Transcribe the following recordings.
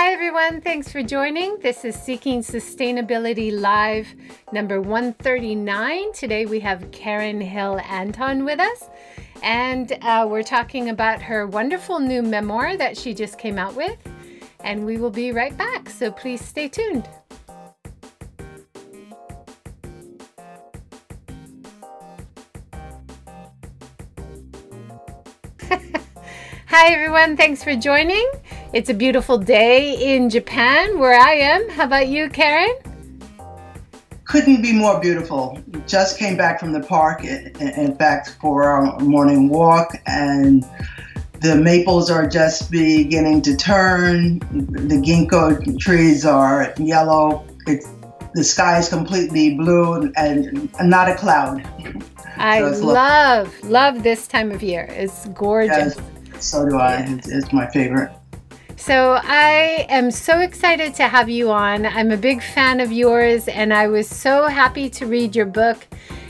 Hi, everyone. Thanks for joining. This is Seeking Sustainability Live number 139. Today we have Karen Hill Anton with us, and uh, we're talking about her wonderful new memoir that she just came out with. And we will be right back, so please stay tuned. Hi, everyone. Thanks for joining. It's a beautiful day in Japan where I am. How about you, Karen? Couldn't be more beautiful. Just came back from the park, in fact, for our morning walk, and the maples are just beginning to turn. The ginkgo trees are yellow. It's, the sky is completely blue and, and not a cloud. I so love, love this time of year. It's gorgeous. Yes, so do I. It's, it's my favorite. So I am so excited to have you on. I'm a big fan of yours, and I was so happy to read your book.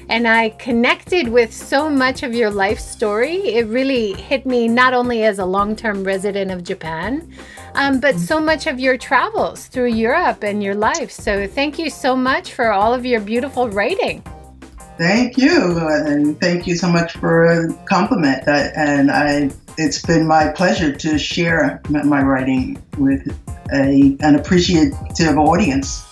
And I connected with so much of your life story. It really hit me not only as a long term resident of Japan, um, but so much of your travels through Europe and your life. So thank you so much for all of your beautiful writing. Thank you, and thank you so much for a compliment. And I it's been my pleasure to share my writing with a, an appreciative audience.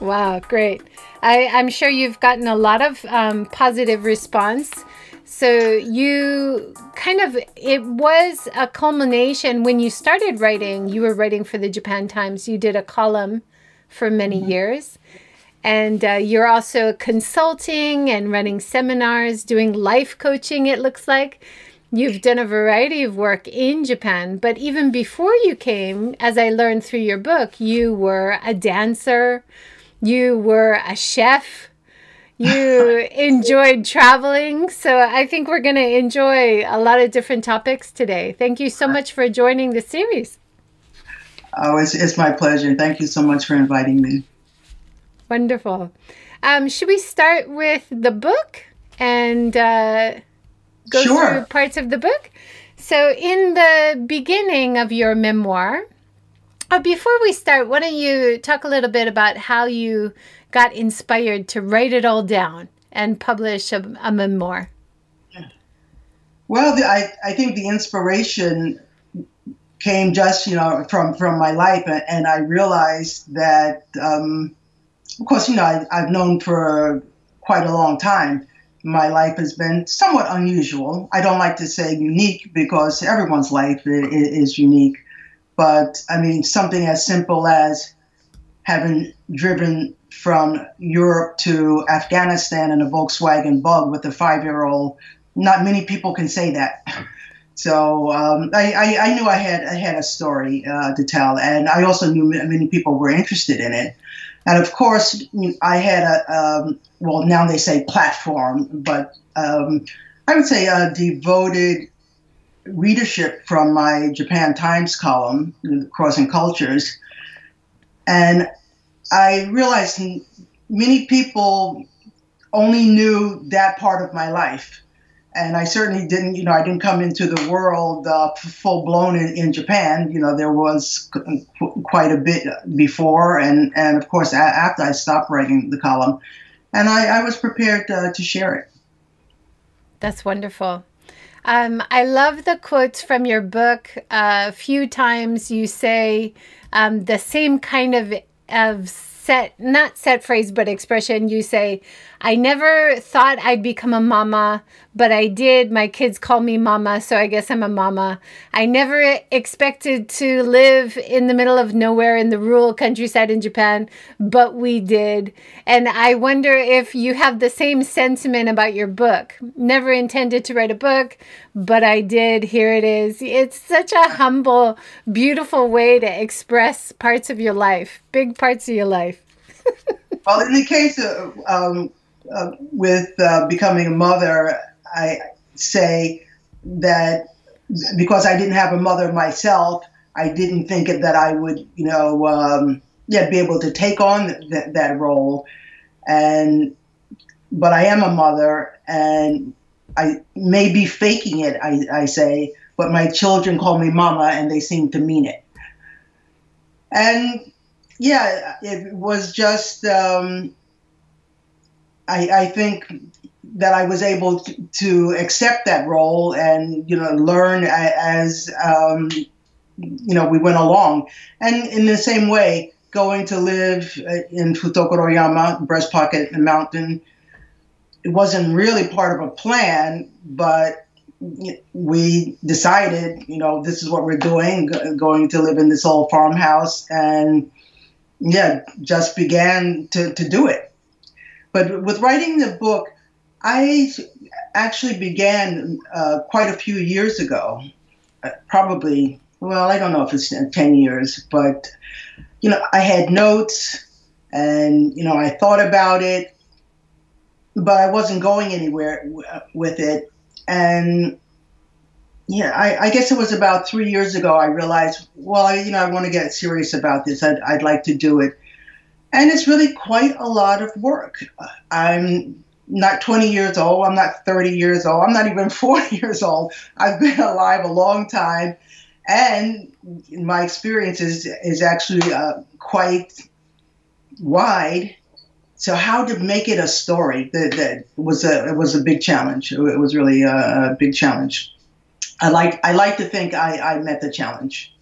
Wow, great. I, am sure you've gotten a lot of um, positive response. So you kind of, it was a culmination when you started writing, you were writing for the Japan Times, you did a column for many mm-hmm. years. And uh, you're also consulting and running seminars, doing life coaching, it looks like. You've done a variety of work in Japan, but even before you came, as I learned through your book, you were a dancer, you were a chef, you enjoyed traveling. So I think we're going to enjoy a lot of different topics today. Thank you so much for joining the series. Oh, it's, it's my pleasure. Thank you so much for inviting me. Wonderful. Um, should we start with the book and uh, go sure. through parts of the book. So, in the beginning of your memoir, uh, before we start, why don't you talk a little bit about how you got inspired to write it all down and publish a, a memoir? Well, the, I, I think the inspiration came just you know from from my life, and I realized that, um, of course, you know I, I've known for quite a long time my life has been somewhat unusual. I don't like to say unique because everyone's life is unique. But I mean, something as simple as having driven from Europe to Afghanistan in a Volkswagen Bug with a five year old, not many people can say that. So um, I, I, I, knew I had I had a story uh, to tell, and I also knew many people were interested in it. And of course, I had a, um, well, now they say platform, but um, I would say a devoted readership from my Japan Times column, Crossing Cultures. And I realized many people only knew that part of my life and I certainly didn't, you know, I didn't come into the world uh, full blown in, in, Japan. You know, there was quite a bit before, and and of course after I stopped writing the column, and I, I was prepared uh, to share it. That's wonderful. Um, I love the quotes from your book. Uh, a few times you say um, the same kind of of set not set phrase but expression you say i never thought i'd become a mama but i did. My kids call me mama so i guess i'm a mama. I never expected to live in the middle of nowhere in the rural countryside in japan but we did. And i wonder if you have the same sentiment about your book. Never intended to write a book but i did. Here it is. It's such a humble beautiful way to express parts of your life big parts of your life. Well, in the case of um, uh, with uh, becoming a mother, I say that because I didn't have a mother myself, I didn't think that I would, you know, um, yeah, be able to take on th- that role. And but I am a mother, and I may be faking it. I, I say, but my children call me mama, and they seem to mean it. And yeah, it was just, um, I, I think that I was able to, to, accept that role and, you know, learn as, um, you know, we went along. And in the same way, going to live uh, in Futokoroyama, Breast Pocket in the Mountain, it wasn't really part of a plan, but we decided, you know, this is what we're doing, going to live in this old farmhouse, and yeah, just began to, to do it. But with writing the book, I actually began uh, quite a few years ago, uh, probably, well, I don't know if it's 10 years, but, you know, I had notes and, you know, I thought about it, but I wasn't going anywhere w- with it. And yeah, I, I, guess it was about three years ago. I realized, well, I, you know, I want to get serious about this. I'd, I'd like to do it, and it's really quite a lot of work. I'm not 20 years old. I'm not 30 years old. I'm not even 40 years old. I've been alive a long time, and my experience is is actually uh, quite wide. So how to make it a story that, that was a it was a big challenge. It was really a, big challenge. I like I like to think I, I met the challenge.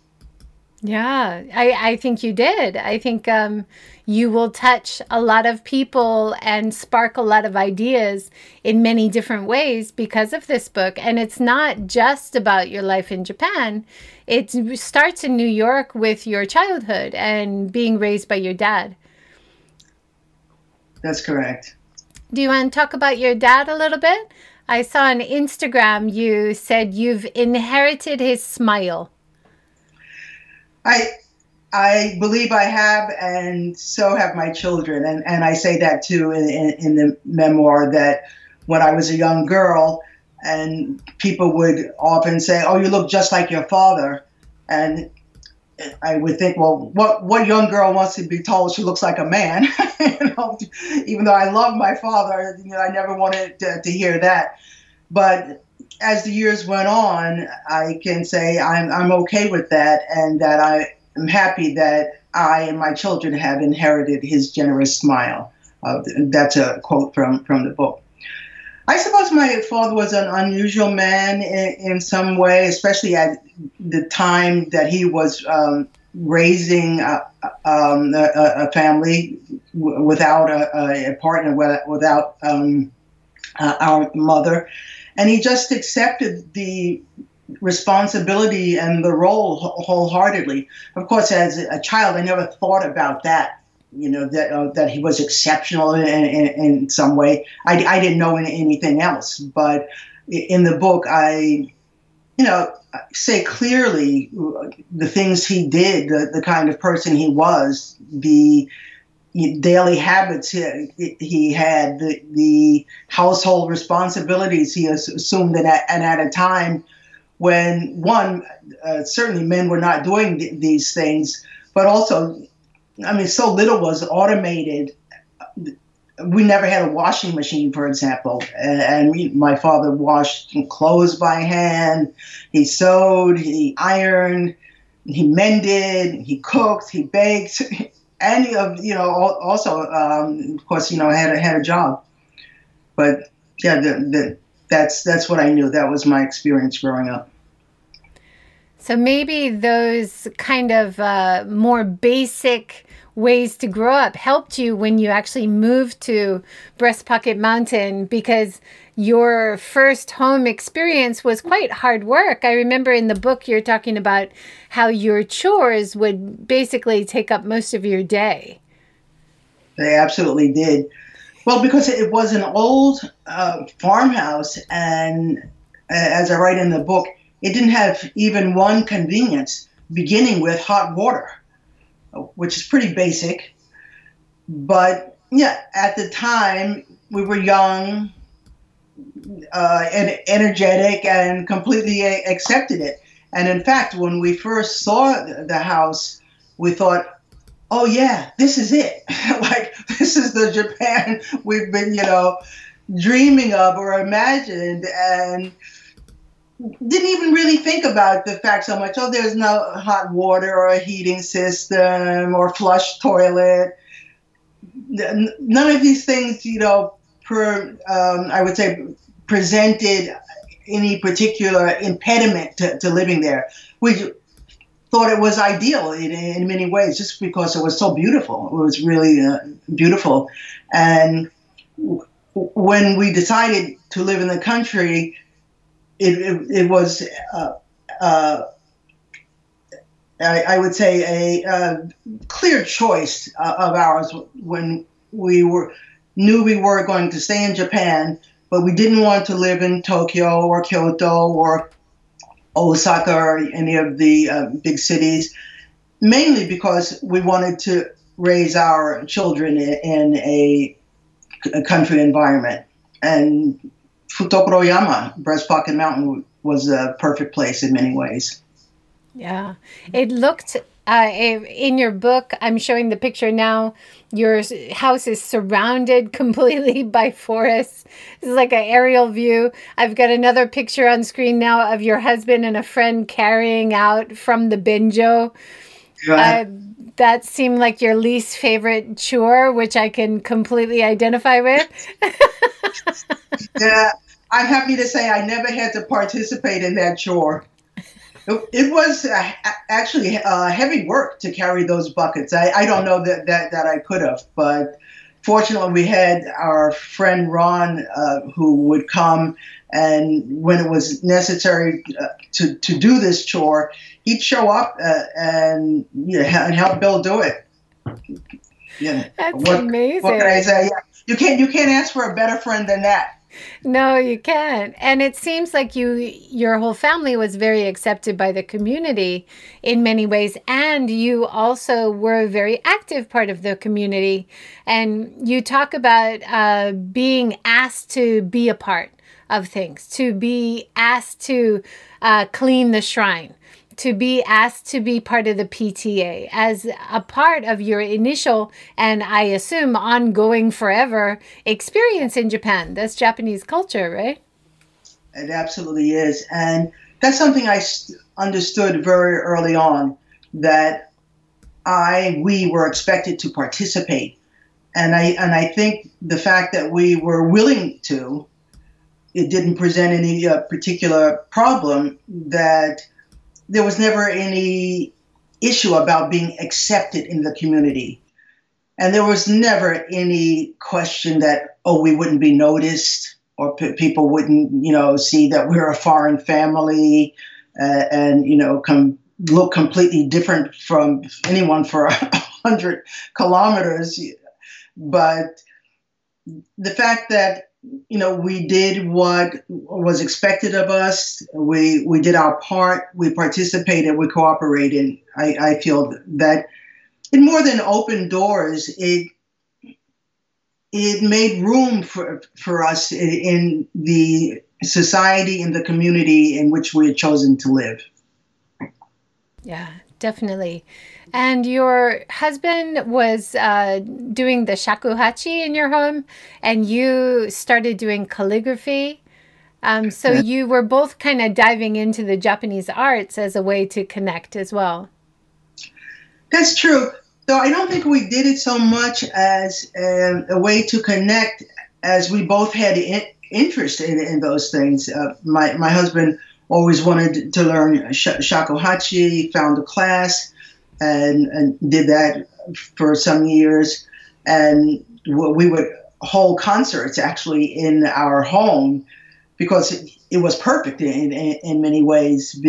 Yeah, I, I think you did. I think um, you will touch a lot of people and spark a lot of ideas in many different ways because of this book. And it's not just about your life in Japan, it starts in New York with your childhood and being raised by your dad. That's correct. Do you want to talk about your dad a little bit? I saw on Instagram you said you've inherited his smile. I I believe I have, and so have my children. And, and I say that too in, in, in the memoir that when I was a young girl, and people would often say, "Oh, you look just like your father," and I would think, well, what what young girl wants to be told she looks like a man? you know, even though I love my father, you know, I never wanted to, to hear that. But as the years went on, I can say I'm I'm okay with that, and that I am happy that I and my children have inherited his generous smile. Uh, that's a quote from from the book. I suppose my father was an unusual man in, in some way, especially at the time that he was um, raising a, um, a, a, family without a, a partner, without um, uh, our mother. And he just accepted the responsibility and the role wholeheartedly. Of course, as a child, I never thought about that you know that uh, that he was exceptional in, in, in some way. I, I didn't know anything else, but in the book, I you know say clearly the things he did, the, the kind of person he was, the daily habits he, he had, the, the household responsibilities he assumed, and at, and at a time when one uh, certainly men were not doing th- these things, but also I mean, so little was automated. We never had a washing machine, for example, and we, my father washed clothes by hand. He sewed, he ironed, he mended, he cooked, he baked. Of you know, also um, of course, you know, had a, had a job. But yeah, the, the, that's that's what I knew. That was my experience growing up. So maybe those kind of uh, more basic ways to grow up helped you when you actually moved to Breast Pocket Mountain because your first home experience was quite hard work. I remember in the book you're talking about how your chores would basically take up most of your day. They absolutely did. Well, because it was an old uh, farmhouse, and uh, as I write in the book, it didn't have even one convenience, beginning with hot water, which is pretty basic. But yeah, at the time, we were young uh, and energetic and completely accepted it. And in fact, when we first saw the house, we thought, oh, yeah, this is it. like, this is the Japan we've been, you know, dreaming of or imagined. And didn't even really think about the fact so much. Oh, there's no hot water or a heating system or flush toilet. None of these things, you know, per um, I would say presented any particular impediment to, to living there. We thought it was ideal in, in many ways, just because it was so beautiful. It was really uh, beautiful, and w- when we decided to live in the country it, it, it was, uh, uh, I, I, would say, a, a clear choice uh, of ours when we were knew we were going to stay in Japan, but we didn't want to live in Tokyo or Kyoto or Osaka or any of the uh, big cities, mainly because we wanted to raise our children in a, a country environment. And Futokoroyama, Breast Pocket Mountain, was a perfect place in many ways. Yeah, it looked uh, in your book. I'm showing the picture now. Your house is surrounded completely by forests. This is like an aerial view. I've got another picture on screen now of your husband and a friend carrying out from the Benjo. Uh, that seemed like your least favorite chore, which I can completely identify with. yeah, I'm happy to say I never had to participate in that chore. It, it was uh, actually uh, heavy work to carry those buckets. I, I don't know that, that, that I could have, but fortunately, we had our friend Ron uh, who would come, and when it was necessary uh, to, to do this chore, he'd show up uh, and, you know, and help Bill do it. Yeah, That's what, amazing. What can I say? Yeah, you can't you can't ask for a better friend than that no, you can't. And it seems like you your whole family was very accepted by the community in many ways. And you also were a very active part of the community. And you talk about uh, being asked to be a part of things, to be asked to uh, clean the shrine to be asked to be part of the PTA as a part of your initial and I assume ongoing forever experience in Japan. That's Japanese culture, right? It absolutely is. And that's something I understood very early on that I, we were expected to participate. And I, and I think the fact that we were willing to, it didn't present any uh, particular problem that there was never any issue about being accepted in the community. And there was never any question that, oh, we wouldn't be noticed or p- people wouldn't, you know, see that we're a foreign family uh, and, you know, come look completely different from anyone for a hundred kilometers. But the fact that you know, we did what was expected of us. We we did our part. We participated. We cooperated. I, I feel that it more than opened doors. It it made room for for us in, the society in the community in which we had chosen to live. Yeah, definitely. And your husband was uh, doing the shakuhachi in your home, and you started doing calligraphy. Um, so you were both kind of diving into the Japanese arts as a way to connect as well. That's true. Though I don't think we did it so much as a, a way to connect, as we both had in, interest in, in those things. Uh, my, my husband always wanted to learn sh- shakuhachi, found a class and, and did that for some years. And we would hold concerts actually in our home because it, it was perfect in, in, in, many ways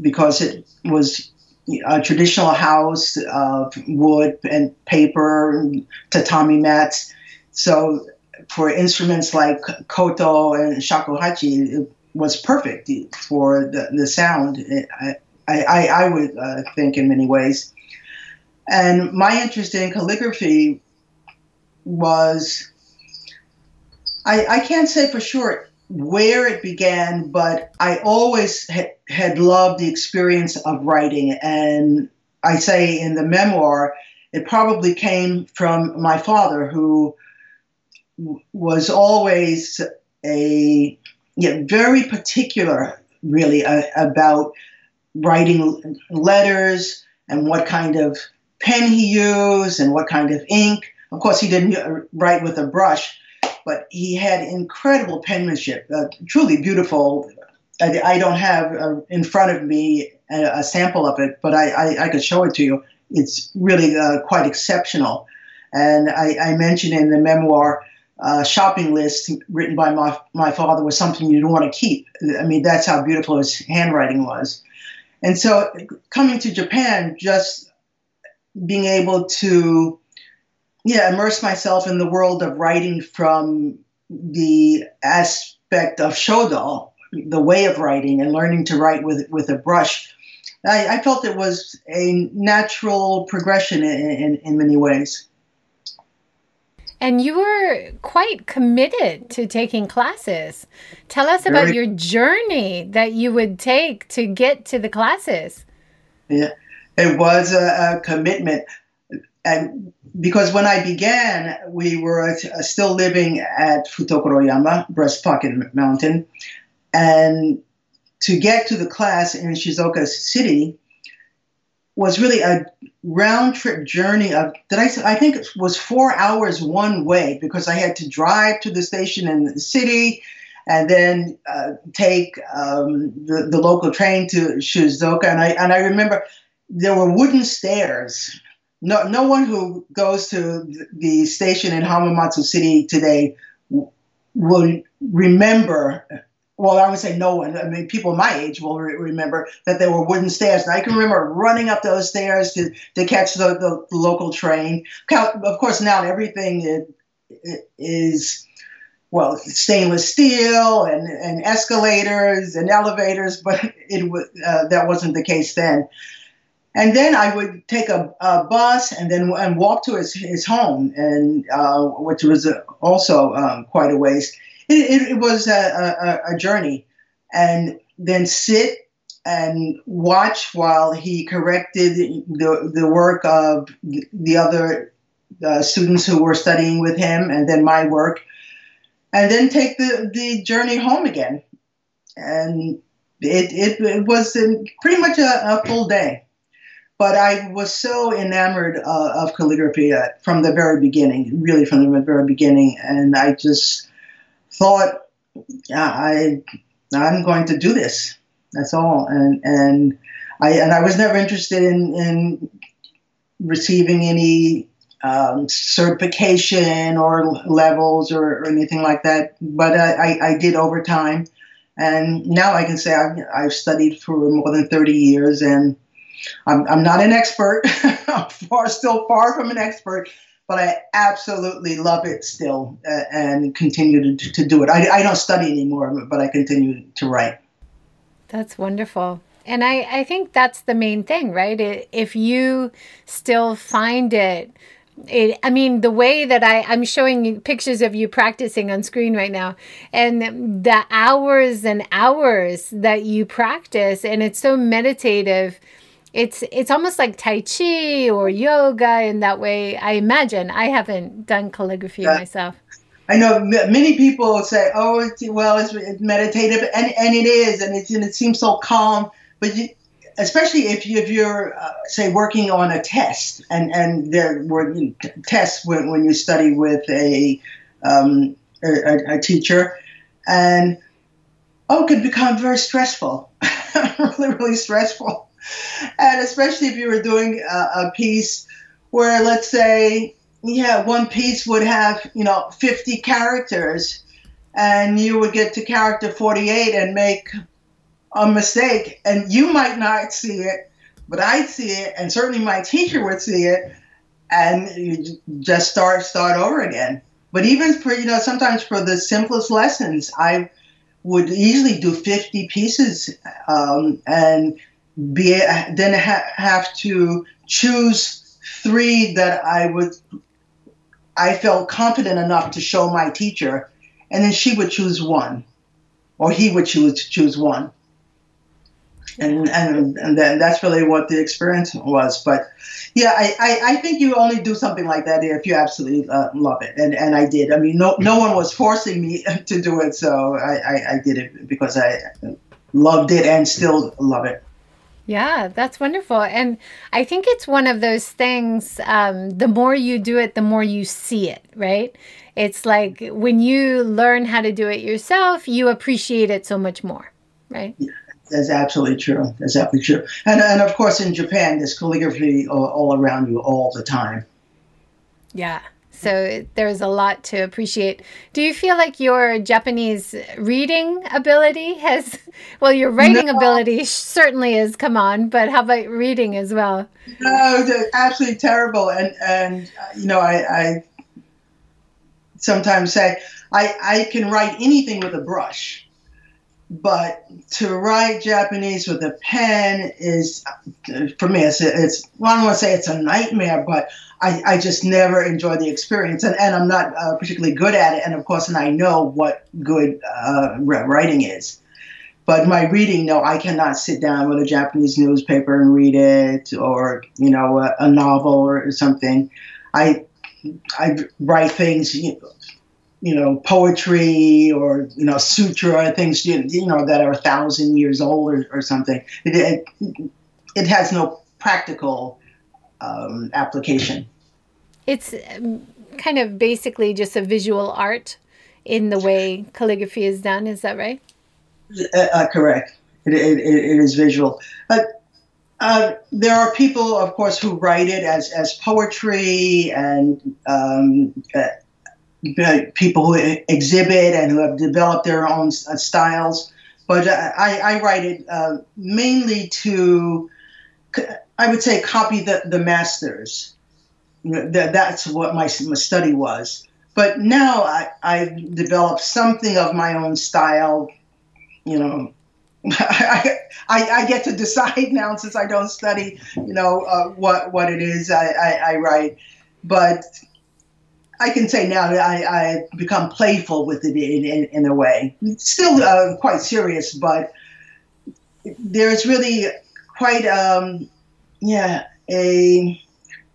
because it was a traditional house of wood and paper and tatami mats. So for instruments like koto and shakuhachi, it was perfect for the, the sound. I, I, I would uh, think in many ways. And my interest in calligraphy was, I, I can't say for sure where it began, but I always had, had loved the experience of writing. And I say in the memoir, it probably came from my father, who was always a very particular really uh, about writing letters and what kind of pen he used and what kind of ink. Of course, he didn't write with a brush, but he had incredible penmanship, uh, truly beautiful. I, I don't have uh, in front of me a, a, sample of it, but I, I, I could show it to you. It's really uh, quite exceptional. And I, I mentioned in the memoir, uh, shopping list written by my, my father was something you don't want to keep. I mean, that's how beautiful his handwriting was. And so coming to Japan, just being able to yeah, immerse myself in the world of writing from the aspect of shodo, the way of writing, and learning to write with with a brush. I, I felt it was a natural progression in, in, in many ways. And you were quite committed to taking classes. Tell us about your journey that you would take to get to the classes. Yeah, it was a, a commitment. And because when I began, we were uh, still living at Futokoroyama, Breast Pocket Mountain. And to get to the class in Shizuoka City was really a round trip journey of did I I think it was four hours one way because I had to drive to the station in the city and then uh, take um, the, the local train to Shizuoka and I and I remember there were wooden stairs no, no one who goes to the station in Hamamatsu City today will remember. Well, I would say no one. I mean, people my age will re- remember that there were wooden stairs. And I can remember running up those stairs to, to catch the, the, local train. Of course, now everything is, well, stainless steel and, and escalators and elevators, but it uh, that wasn't the case then. And then I would take a, a bus and then and walk to his, his home, and uh, which was also um, quite a ways. It, it, it was a, a, a, journey, and then sit and watch while he corrected the, the work of the other uh, students who were studying with him, and then my work, and then take the, the journey home again. And it, it, it was pretty much a full day. But I was so enamored uh, of calligraphy uh, from the very beginning, really from the very beginning, and I just thought, I, I'm going to do this. That's all, and and I and I was never interested in in receiving any um, certification or levels or, or, anything like that. But I, I, I, did over time. And now I can say I've, I've, studied for more than 30 years and I'm, I'm not an expert. I'm far, still far from an expert, but I absolutely love it still uh, and continue to, to do it. I, I don't study anymore, but I continue to write. That's wonderful. And I, I think that's the main thing, right? If you still find it, it, I mean, the way that I, I'm showing you pictures of you practicing on screen right now, and the hours and hours that you practice, and it's so meditative it's it's almost like tai chi or yoga in that way. I imagine i haven't done calligraphy yeah. myself. I know many people say oh it's, well it's, it's meditative and, and it is and, it's, and it seems so calm but you, especially if, you, if you're uh, say working on a test and and there were tests when, when you study with a, um, a, a teacher and oh it could become very stressful really really stressful and especially if you were doing a, a piece where, let's say, yeah, one piece would have, you know, 50 characters, and you would get to character 48 and make a mistake, and you might not see it, but I'd see it, and certainly my teacher would see it, and you just start start over again. But even for you know, sometimes for the simplest lessons, I would easily do 50 pieces, um, and be then ha- have to choose three that I would I felt confident enough to show my teacher, and then she would choose one, or he would choose choose one. And, and and then that's really what the experience was. But yeah, I, I, I think you only do something like that if you absolutely uh, love it, and and I did. I mean, no no one was forcing me to do it, so I, I, I did it because I loved it and still love it. Yeah, that's wonderful. And I think it's one of those things, um, the more you do it, the more you see it, right? It's like when you learn how to do it yourself, you appreciate it so much more, right? Yeah, that's absolutely true. That's absolutely true. And, and of course, in Japan, there's calligraphy all, all around you all the time. Yeah. So there's a lot to appreciate. Do you feel like your Japanese reading ability has, well, your writing no. ability certainly has come on, but how about reading as well? No, absolutely terrible. And, and uh, you know, I, I sometimes say I, I can write anything with a brush but to write Japanese with a pen is, uh, for me, it's, it's well, I don't want to say it's a nightmare, but I, I just never enjoy the experience. And, and I'm not uh, particularly good at it. And of course, and I know what good uh, writing is. But my reading, no, I cannot sit down with a Japanese newspaper and read it, or you know, a, a novel or something. I I write things, you know, you know, poetry or you know, sutra things you know that are a thousand years old or, or something. It, it, it has no practical um, application. It's um, kind of basically just a visual art in the way calligraphy is done. Is that right? Uh, uh, correct. It, it, it is visual. But uh, there are people, of course, who write it as, as poetry and um, uh, people who exhibit and who have developed their own uh, styles. But I, I write it uh, mainly to, I would say, copy the, the masters. That, that's what my, my study was. But now I, I've developed something of my own style. You know, I, I, I, get to decide now since I don't study, you know, uh, what what it is I, I, I write. But I can say now that I, I become playful with it in, in, in a way. Still uh, quite serious, but there's really quite, um, yeah, a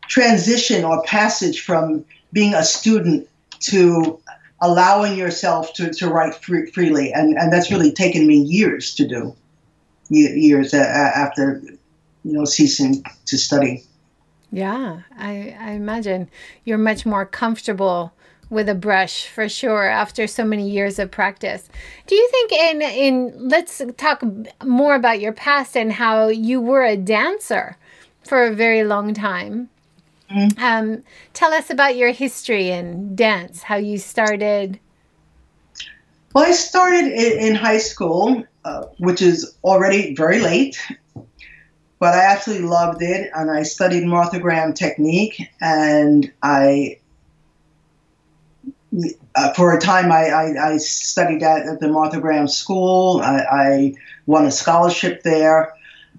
transition or passage from being a student to allowing yourself to, to write free, freely. And, and that's really taken me years to do, years uh, after, you know, ceasing to study. Yeah, I, I imagine you're much more comfortable with a brush for sure after so many years of practice. Do you think in in let's talk more about your past and how you were a dancer for a very long time. Mm-hmm. Um, tell us about your history in dance, how you started. Well, I started in, in high school, uh, which is already very late but I absolutely loved it, and I studied Martha Graham technique, and I. Uh, for a time, I, I, I studied at, at, the Martha Graham School. I, I won a scholarship there.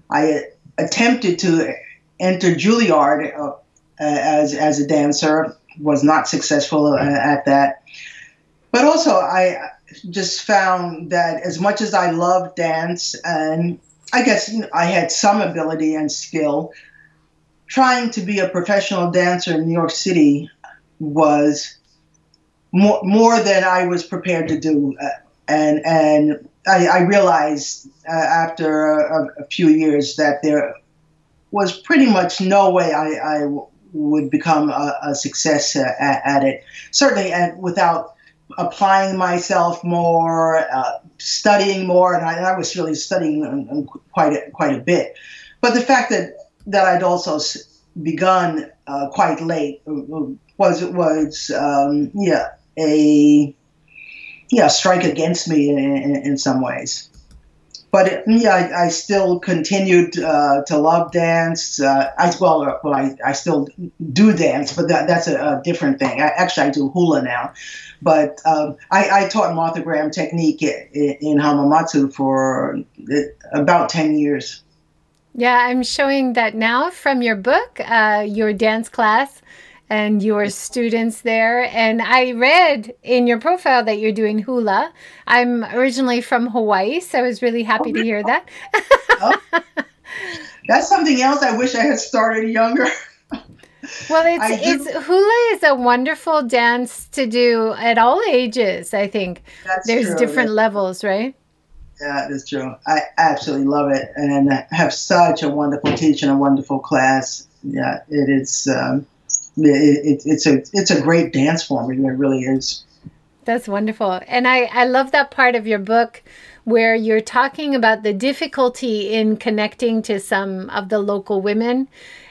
I attempted to enter Juilliard uh, as as a dancer, was not successful uh, at that. But also, I just found that as much as I love dance and I guess I had some ability and skill. Trying to be a professional dancer in New York City was more, more than I was prepared to do. Uh, and and I, I realized uh, after a, a, few years that there was pretty much no way I, would become a, a success at, at, it. Certainly, and without applying myself more, uh, studying more, and I, I was really studying quite a, quite a bit. But the fact that that I'd also begun uh, quite late was was um, yeah a yeah strike against me in, in, some ways. But it, yeah, I, I, still continued uh, to love dance. Uh, well, uh, well, I, I still do dance, but that, that's a, a different thing. I, actually, I do hula now. But um, I, I, taught Martha Graham technique in, in Hamamatsu for uh, about 10 years. Yeah, I'm showing that now from your book, uh, your dance class and your students there. And I read in your profile that you're doing hula. I'm originally from Hawaii, so I was really happy oh, to hear that. oh. That's something else I wish I had started younger. Well, it's it's hula is a wonderful dance to do at all ages. I think That's there's true. different levels, right? Yeah, that's true. I absolutely love it, and have such a wonderful teacher and a wonderful class. Yeah, it is. Um, it, it, it's a it's a great dance form. It really is. That's wonderful, and I I love that part of your book where you're talking about the difficulty in connecting to some of the local women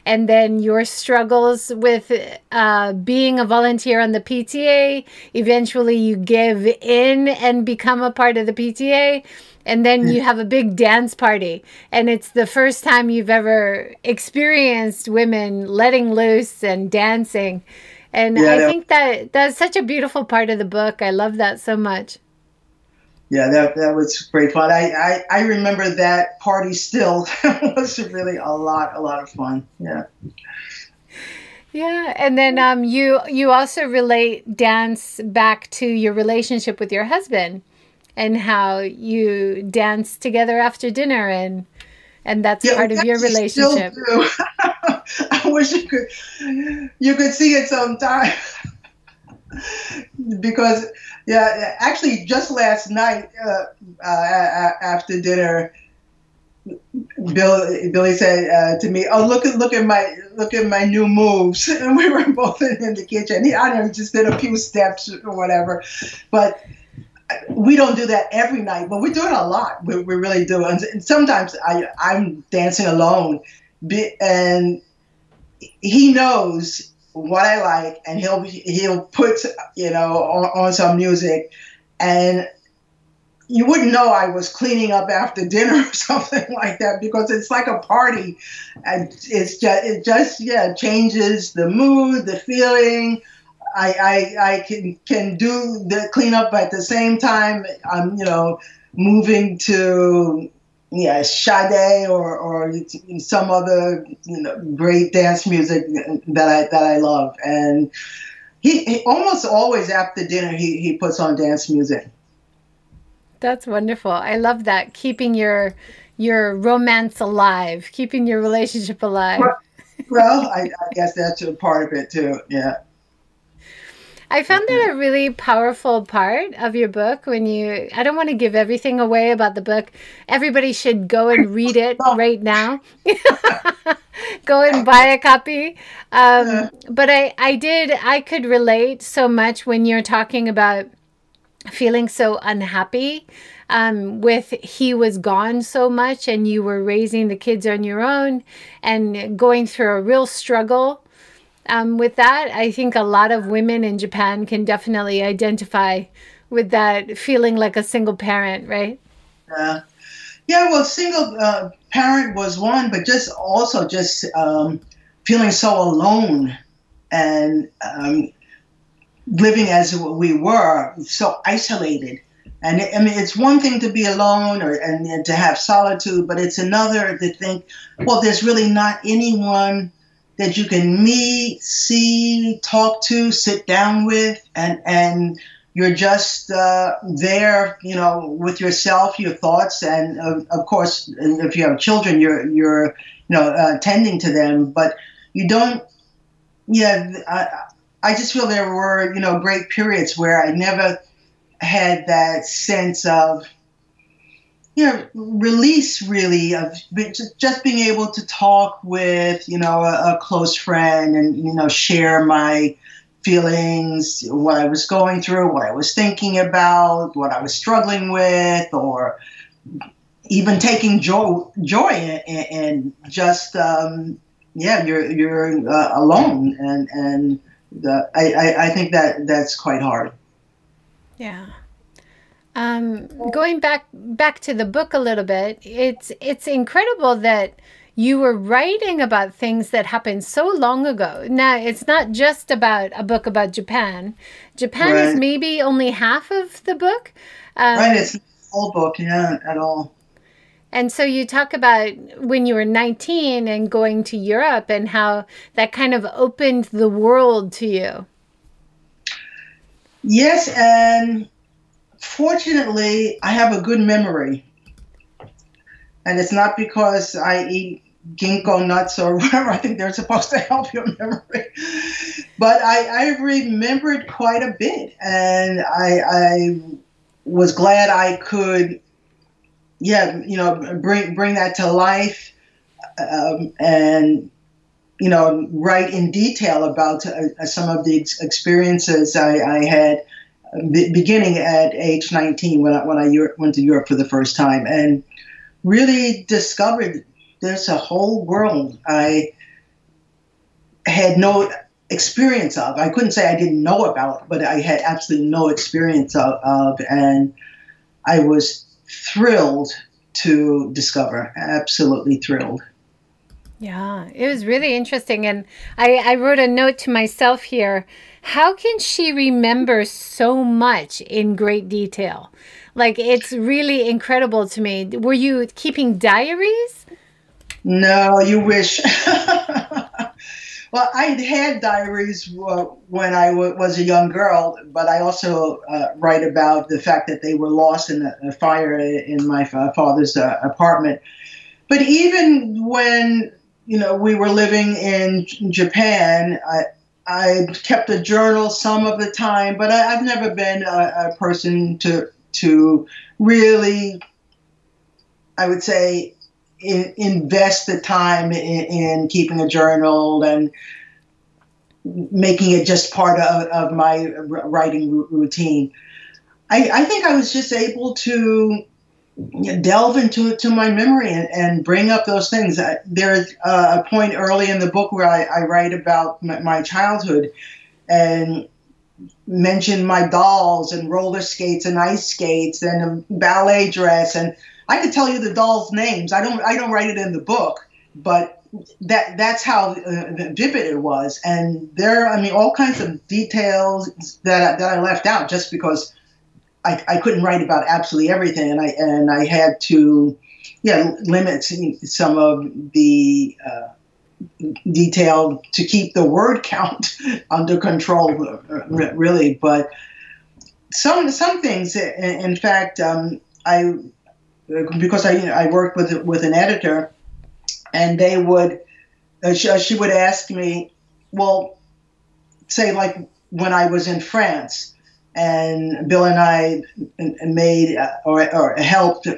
and then your struggles with uh, being a volunteer on the PTA. Eventually, you give in and become a part of the PTA. And then you have a big dance party. And it's the first time you've ever experienced women letting loose and dancing. And yeah, I think that that's such a beautiful part of the book. I love that so much yeah, that that was great fun. I, I, I remember that party still. was really a lot a lot of fun. Yeah. Yeah, and then um, you you also relate dance back to your relationship with your husband, and how you dance together after dinner, and and that's yeah, part of your relationship. I wish you could you could see it sometime because yeah, actually, just last night uh, uh, after dinner, Bill Billy said uh, to me, "Oh, look at look at my look at my new moves," and we were both in, the kitchen. He, I don't know, just did a few steps or whatever, but we don't do that every night. But we do it a lot. We, we really do. And sometimes I I'm dancing alone, and he knows what I like, and he'll he'll put you know on, on some music, and you wouldn't know I was cleaning up after dinner or something like that because it's like a party, and it's just it just yeah changes the mood, the feeling. I, I, I can can do the cleanup but at the same time. I'm you know moving to yeah, Sade or, or some other you know, great dance music that I that I love. And he, he, almost always after dinner he, he puts on dance music. That's wonderful. I love that keeping your your romance alive, keeping your relationship alive. Well, well I, I guess that's a part of it too. Yeah. I found that a really powerful part of your book when you I don't want to give everything away about the book. Everybody should go and read it right now. go and buy a copy. Um, but I, I did I could relate so much when you're talking about feeling so unhappy um, with he was gone so much and you were raising the kids on your own and going through a real struggle um, with that, I think a lot of women in Japan can definitely identify with that feeling like a single parent, right? Yeah. Yeah, well, single uh, parent was one, but just also just um, feeling so alone and um, living as we were, so isolated. And I mean, it's one thing to be alone or and to have solitude, but it's another to think, well, there's really not anyone that you can meet, see, talk to, sit down with, and and you're just uh, there, you know, with yourself, your thoughts, and of course, if you have children, you're you're you know uh, tending to them, but you don't. Yeah, I, I just feel there were you know great periods where I never had that sense of you know, release really of just being able to talk with, you know, a, a, close friend and, you know, share my feelings, what I was going through, what I was thinking about, what I was struggling with, or even taking joy, joy in, just, um, yeah, you're, you're uh, alone. And, and the, I, I think that that's quite hard. Yeah. Um, going back back to the book a little bit, it's it's incredible that you were writing about things that happened so long ago. Now, it's not just about a book about Japan. Japan right. is maybe only half of the book. Um, right, it's whole book, yeah, at all. And so you talk about when you were 19 and going to Europe and how that kind of opened the world to you. Yes, and fortunately, I have a good memory. And it's not because I eat ginkgo nuts or whatever. I think they're supposed to help your memory. But I, I remembered quite a bit. And I, I was glad I could yeah, you know, bring bring that to life, um, and you know, write in detail about uh, some of the ex- experiences I, I had beginning at age 19 when I, when I went to Europe for the first time and really discovered there's a whole world I had no experience of. I couldn't say I didn't know about, but I had absolutely no experience of, of and I was thrilled to discover, absolutely thrilled. Yeah, it was really interesting. And I, I wrote a note to myself here. How can she remember so much in great detail? Like, it's really incredible to me. Were you keeping diaries? No, you wish. well, I had diaries when I was a young girl, but I also uh, write about the fact that they were lost in a, fire in my father's uh, apartment. But even when you know, we were living in Japan. I kept a journal some of the time, but I, have never been a, a, person to to really, I would say, in, invest the time in, in, keeping a journal and making it just part of, of my writing routine. I, I think I was just able to delve into it to my memory and, and bring up those things. There's a point early in the book where I, I write about my, childhood and mention my dolls and roller skates and ice skates and a ballet dress and I could tell you the dolls' names. I don't I don't write it in the book, but that that's how uh, vivid it was. And there, I mean, all kinds of details that that I left out just because I, I couldn't write about absolutely everything, and I and I had to, yeah, limit some of the uh, detail to keep the word count under control, really. But some some things, in fact, um, I because I I worked with with an editor, and they would uh, she, she would ask me, well, say like when I was in France and Bill and I made or, or, helped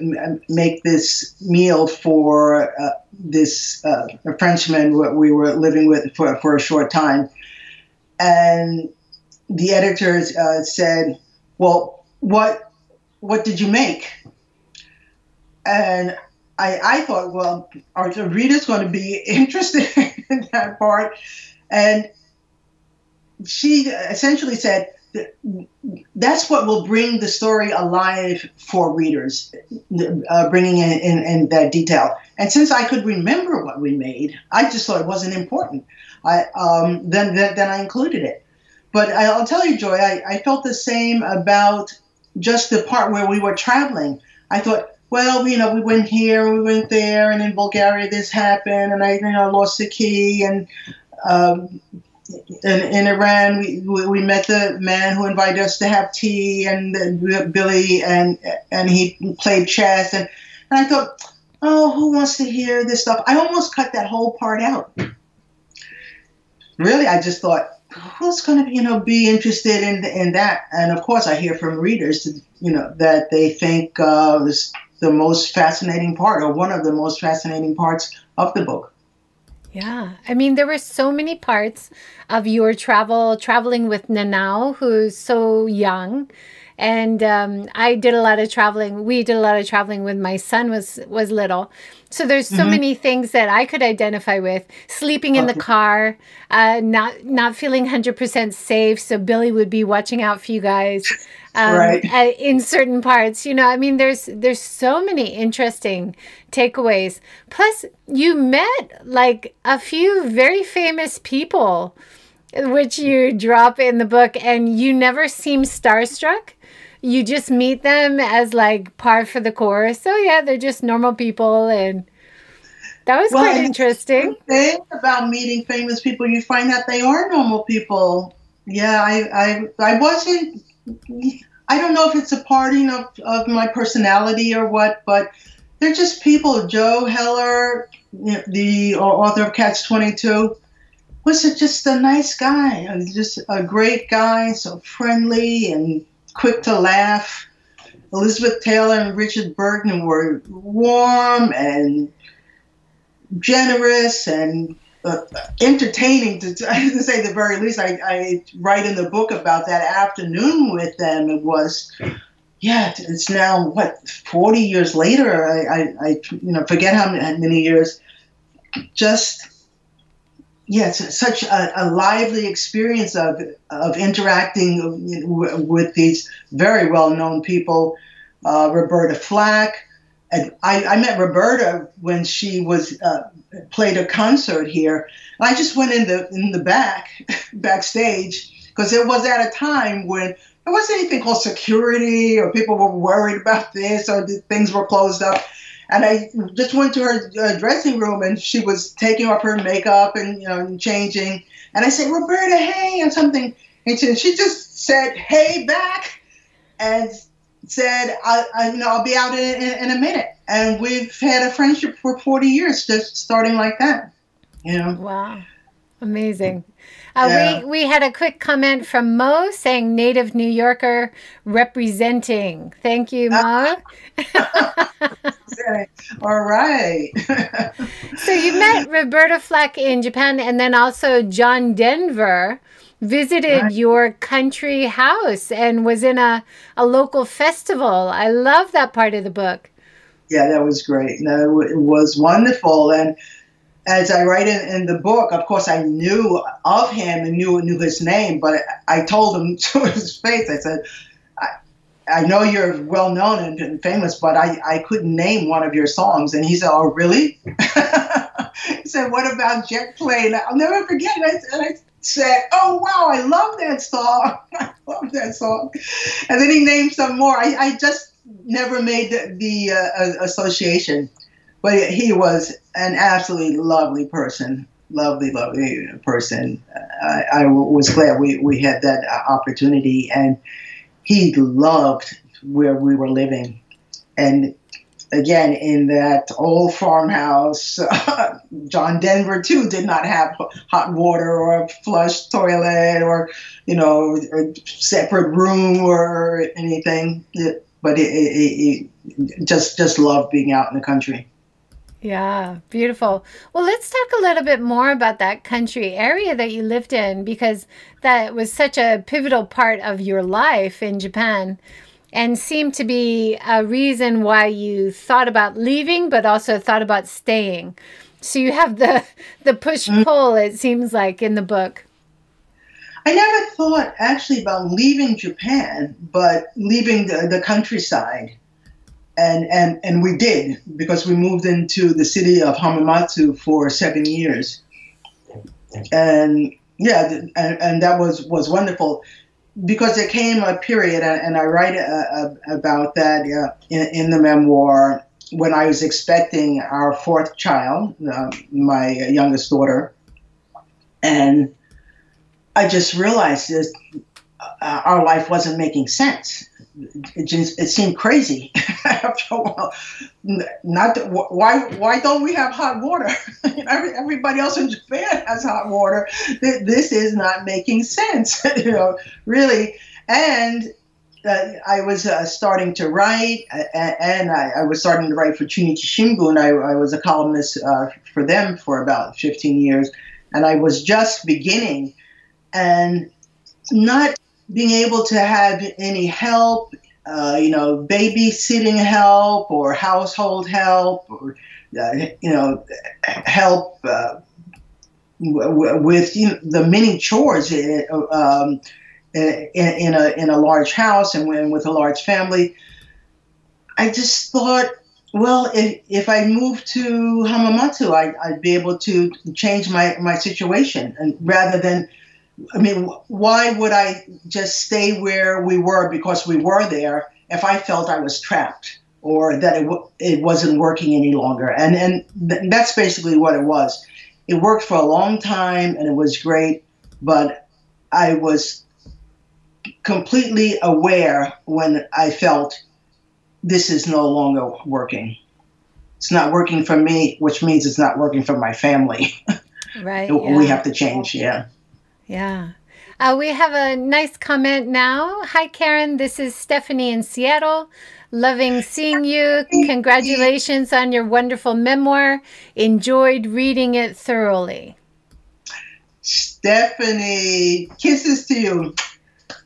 make this meal for uh, this uh, Frenchman we were living with for, for a short time. And the editors uh, said, "Well, what what did you make?" And I, I thought, well, are the readers going to be interested in that part? And she essentially said, that's what will bring the story alive for readers, uh, bringing in, in, in, that detail. And since I could remember what we made, I just thought it wasn't important. I um, then, then, then I included it. But I'll tell you, Joy, I, I felt the same about just the part where we were traveling. I thought, well, you know, we went here, we went there, and in Bulgaria this happened, and I, you know, lost the key, and um, in, in Iran, we, we met the man who invited us to have tea, and Billy, and and he played chess, and, and I thought, oh, who wants to hear this stuff? I almost cut that whole part out. Really, I just thought, who's going to, you know, be interested in in that? And of course, I hear from readers, you know, that they think uh, this the most fascinating part, or one of the most fascinating parts of the book. Yeah. I mean, there were so many parts of your travel, traveling with Nanao, who's so young. And um, I did a lot of traveling. We did a lot of traveling when my son was was little. So there's so mm-hmm. many things that I could identify with. Sleeping in the car, uh, not not feeling hundred percent safe. So Billy would be watching out for you guys um, right. Uh, in certain parts. You know, I mean, there's there's so many interesting takeaways. Plus, you met like a few very famous people, which you drop in the book, and you never seem starstruck. You just meet them as like par for the course. So yeah, they're just normal people and. That was well, quite interesting. The thing about meeting famous people, you find that they are normal people. Yeah, I, I, I wasn't I don't know if it's a parting of, of my personality or what, but they're just people. Joe Heller, the author of Catch 22, was just a nice guy, just a great guy, so friendly and quick to laugh. Elizabeth Taylor and Richard Burton were warm and generous and uh, entertaining to, to, say the very least. I, I, write in the book about that afternoon with them. It was, yeah, it's now what forty years later. I, I, I you know forget how many years. Just yes, such a, a, lively experience of of interacting with these very well known people. Uh, Roberta Flack. And I, I, met Roberta when she was uh, played a concert here. I just went in the in the back backstage because it was at a time when there wasn't anything called security or people were worried about this or things were closed up. And I just went to her uh, dressing room and she was taking off her makeup and you know and changing. And I said, Roberta, hey, and something. And she, she just said, hey, back, and said, I, I, you know, I'll be out in, in, in, a minute. And we've had a friendship for 40 years, just starting like that. You know? Wow. Amazing. Uh, yeah. we, we had a quick comment from Mo saying native New Yorker representing. Thank you, Mo. All right. so you met Roberta Flack in Japan and then also John Denver visited right. your country house and was in a, a local festival. I love that part of the book. Yeah, that was great. No, it was wonderful. And as I write in, in the book, of course, I knew of him and knew knew his name, but I told him to his face, I said, I, I know you're well known and, and, famous, but I, I couldn't name one of your songs. And he said, Oh, really? he said, What about Jet Plane? I'll never forget. And I, and I said, "Oh wow, I love that song. I love that song." And then he named some more. I, I just never made the, the uh, association, but he was an absolutely lovely person. Lovely, lovely person. I, I was glad we, we had that opportunity, and he loved where we were living. And again in that old farmhouse. John Denver too did not have hot water or a flush toilet or you know a separate room or anything. But it, it, it, just just loved being out in the country. Yeah, beautiful. Well, let's talk a little bit more about that country area that you lived in because that was such a pivotal part of your life in Japan and seemed to be a reason why you thought about leaving but also thought about staying so you have the the push mm. pull it seems like in the book i never thought actually about leaving japan but leaving the, the countryside and, and and we did because we moved into the city of hamamatsu for seven years. And yeah and, and that was was wonderful. Because there came a period, and I write uh, uh, about that uh, in, in, the memoir, when I was expecting our fourth child, uh, my youngest daughter, and I just realized that uh, our life wasn't making sense. It, just, it seemed crazy after a while. Not why why don't we have hot water? Everybody else in Japan has hot water. This is not making sense, you know, really. And uh, I was uh, starting to write, and I, I, was starting to write for Chunichi Shimbun. I, I was a columnist uh, for them for about 15 years, and I was just beginning, and not being able to have any help, uh, you know, babysitting help or household help, or uh, you know, help uh, w- with you know, the many chores in, um, in, in, a in a large house and when, with a large family. I just thought, well, if, if I moved to Hamamatsu, I, I'd be able to change my, my situation, and rather than I mean, why would I just stay where we were because we were there if I felt I was trapped or that it, w- it wasn't working any longer? And, and th- that's basically what it was. It worked for a long time and it was great, but I was completely aware when I felt this is no longer working. It's not working for me, which means it's not working for my family. Right. we yeah. have to change, yeah. Yeah. Uh, we have a nice comment now. Hi, Karen. This is Stephanie in Seattle. Loving seeing you. Congratulations on your wonderful memoir. Enjoyed reading it thoroughly. Stephanie, kisses to you.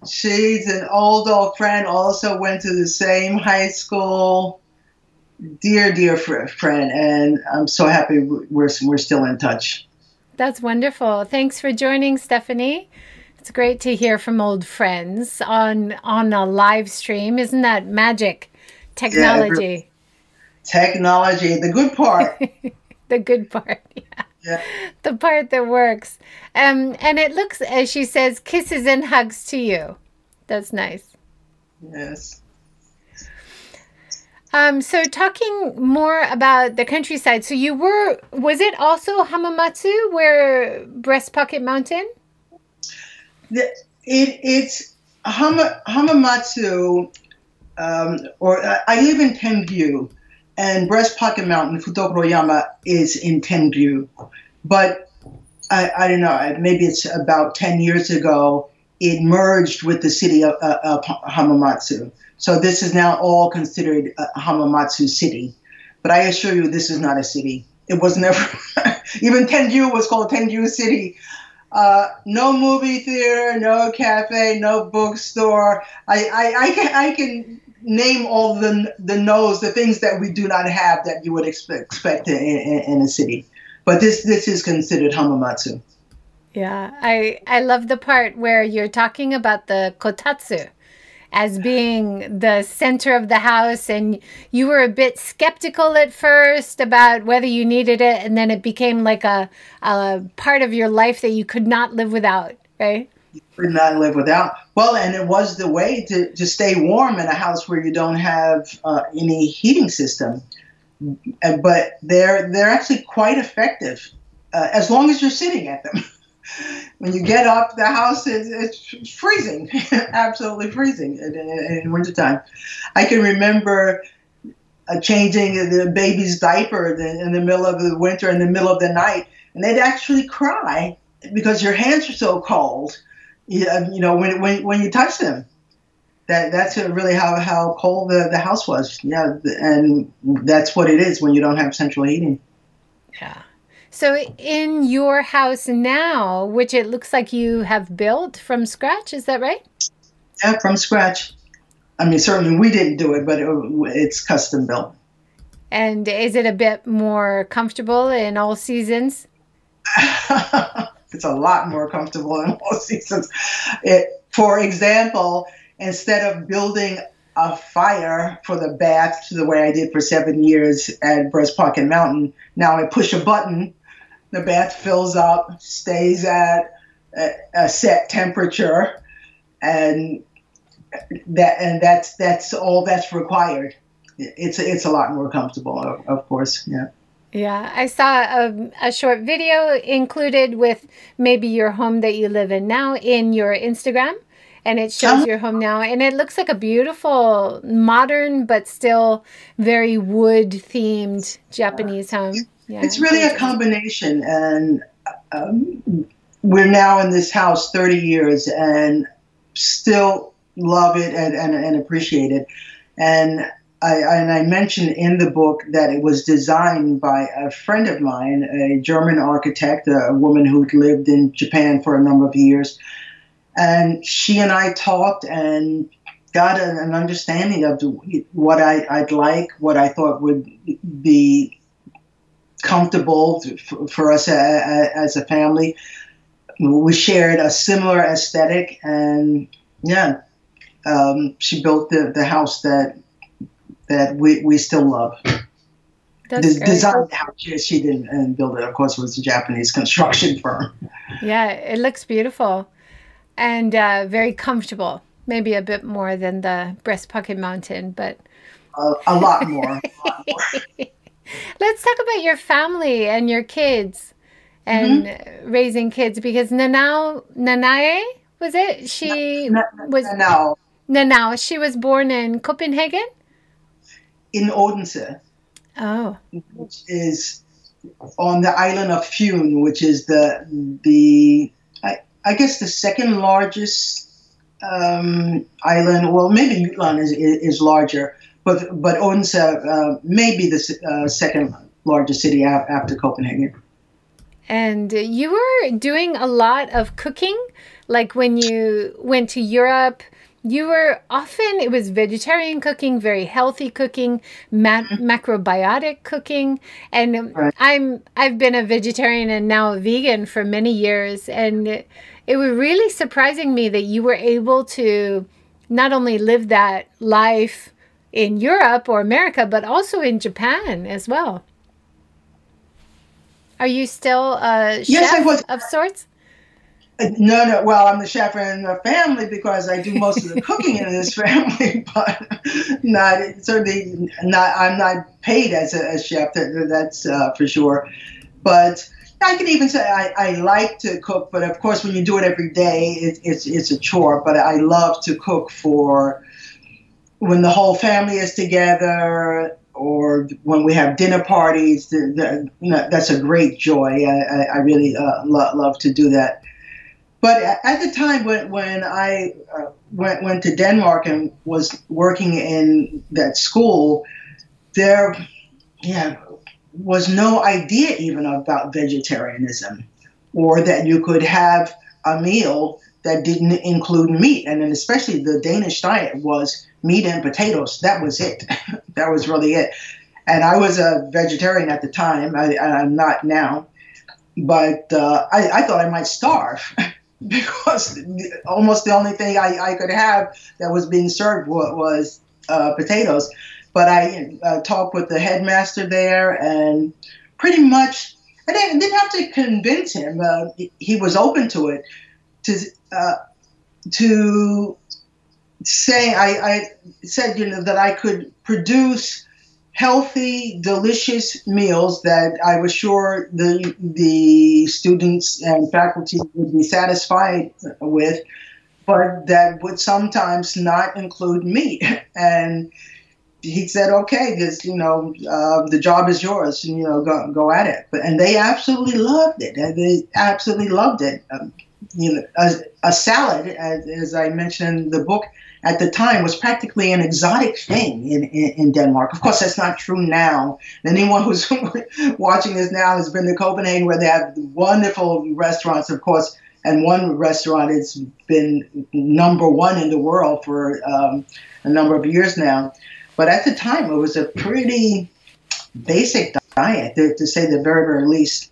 She's an old, old friend, also went to the same high school. Dear, dear friend, and I'm so happy we're, we're still in touch. That's wonderful. Thanks for joining, Stephanie. It's great to hear from old friends on on a live stream. Isn't that magic? Technology. Yeah, technology, the good part. the good part. Yeah. yeah. The part that works. Um, and it looks, as she says, kisses and hugs to you. That's nice. Yes. Um, so talking more about the countryside. So you were, was it also Hamamatsu where Breast Pocket Mountain? The, it, it's Hama, Hamamatsu, um, or uh, I live in Tenryu, and Breast Pocket Mountain, Futokoro is in Tenryu. But I, I don't know, maybe it's about 10 years ago, it merged with the city of, uh, of Hamamatsu. So this is now all considered Hamamatsu city. But I assure you, this is not a city. It was never, even Tenryu was called Tenryu City. Uh, no movie theater, no cafe, no bookstore. I, I, I, can, I can name all the the no's, the things that we do not have that you would expect, expect in, in, in a city. But this this is considered Hamamatsu. Yeah, I I love the part where you're talking about the kotatsu as being the center of the house and you were a bit skeptical at first about whether you needed it and then it became like a, a part of your life that you could not live without right? You could not live without. Well and it was the way to, to stay warm in a house where you don't have uh, any heating system. But they're they're actually quite effective uh, as long as you're sitting at them when you get up, the house is it's freezing, absolutely freezing in, in, in wintertime. I can remember uh, changing the baby's diaper in the middle of the winter, in the middle of the night, and they'd actually cry because your hands are so cold. You, you know, when, when, when you touch them. That, that's really how, how cold the, the house was. Yeah, and that's what it is when you don't have central heating. Yeah. So, in your house now, which it looks like you have built from scratch, is that right? Yeah, from scratch. I mean, certainly we didn't do it, but it, it's custom built. And is it a bit more comfortable in all seasons? it's a lot more comfortable in all seasons. It, for example, instead of building a fire for the bath the way I did for seven years at Breast Pocket Mountain, now I push a button the bath fills up, stays at a, a set temperature, and that and that's that's all that's required. It's it's a lot more comfortable, of, of course. Yeah. Yeah, I saw a, a short video included with maybe your home that you live in now in your Instagram and it shows uh-huh. your home now and it looks like a beautiful modern but still very wood themed japanese home yeah, it's really a combination, and um, we're now in this house 30 years and still love it and, and, and appreciate it. And I, and I mentioned in the book that it was designed by a friend of mine, a German architect, a woman who'd lived in Japan for a number of years. And she and I talked and got an, an understanding of what I, I'd like, what I thought would be comfortable for us as a family. We shared a similar aesthetic, and yeah, um, she built the, the house that that we, we still love. That's the design house she didn't and build it. Of course, was a Japanese construction firm. Yeah, it looks beautiful and uh, very comfortable. Maybe a bit more than the Breast Pocket Mountain, but uh, a lot more. A lot more. Let's talk about your family and your kids and mm-hmm. raising kids because Nanao Nanae was it? She na, na, was Nanao. Nanao. She was born in Copenhagen? In Odense. Oh. Which is on the island of Fyn, which is the the I, I guess the second largest um, island. Well, maybe Jutland is, is larger, but but Odense uh, may be the uh, second largest city after Copenhagen. And you were doing a lot of cooking, like when you went to Europe. You were often it was vegetarian cooking, very healthy cooking, ma- mm-hmm. macrobiotic cooking, and right. I'm I've been a vegetarian and now a vegan for many years, and it, it was really surprising me that you were able to not only live that life in Europe or America, but also in Japan as well. Are you still a yes, chef I was. of sorts? Uh, no, no. Well, I'm the chef in the family because I do most of the cooking in this family, but not certainly not. I'm not paid as a, a chef. That, that's uh, for sure. But I can even say I, I, like to cook, but of course, when you do it every day, it, it's it's a chore. But I love to cook for when the whole family is together or when we have dinner parties, the, the, you know, that's a great joy. I, I really uh, lo- love to do that. But at the time when, when I uh, went, went to Denmark and was working in that school, there yeah, was no idea even about vegetarianism or that you could have a meal that didn't include meat. And then especially the Danish diet was meat and potatoes. That was it. that was really it. And I was a vegetarian at the time. I, am not now, but uh, I, I, thought I might starve because almost the only thing I, I, could have that was being served was, uh, potatoes. But I uh, talked with the headmaster there, and pretty much I didn't, didn't have to convince him. Uh, he was open to it. To uh, to say I, I said you know that I could produce healthy, delicious meals that I was sure the the students and faculty would be satisfied with, but that would sometimes not include meat. And he said, "Okay, this you know uh, the job is yours, and you know go go at it." But and they absolutely loved it. They absolutely loved it. Um, you know, a, a salad, as, as I mentioned in the book, at the time was practically an exotic thing in, in, in, Denmark. Of course, that's not true now. Anyone who's watching this now has been to Copenhagen, where they have wonderful restaurants, of course, and one restaurant it's been number one in the world for um, a number of years now. But at the time, it was a pretty basic diet, to, to say the very, very least.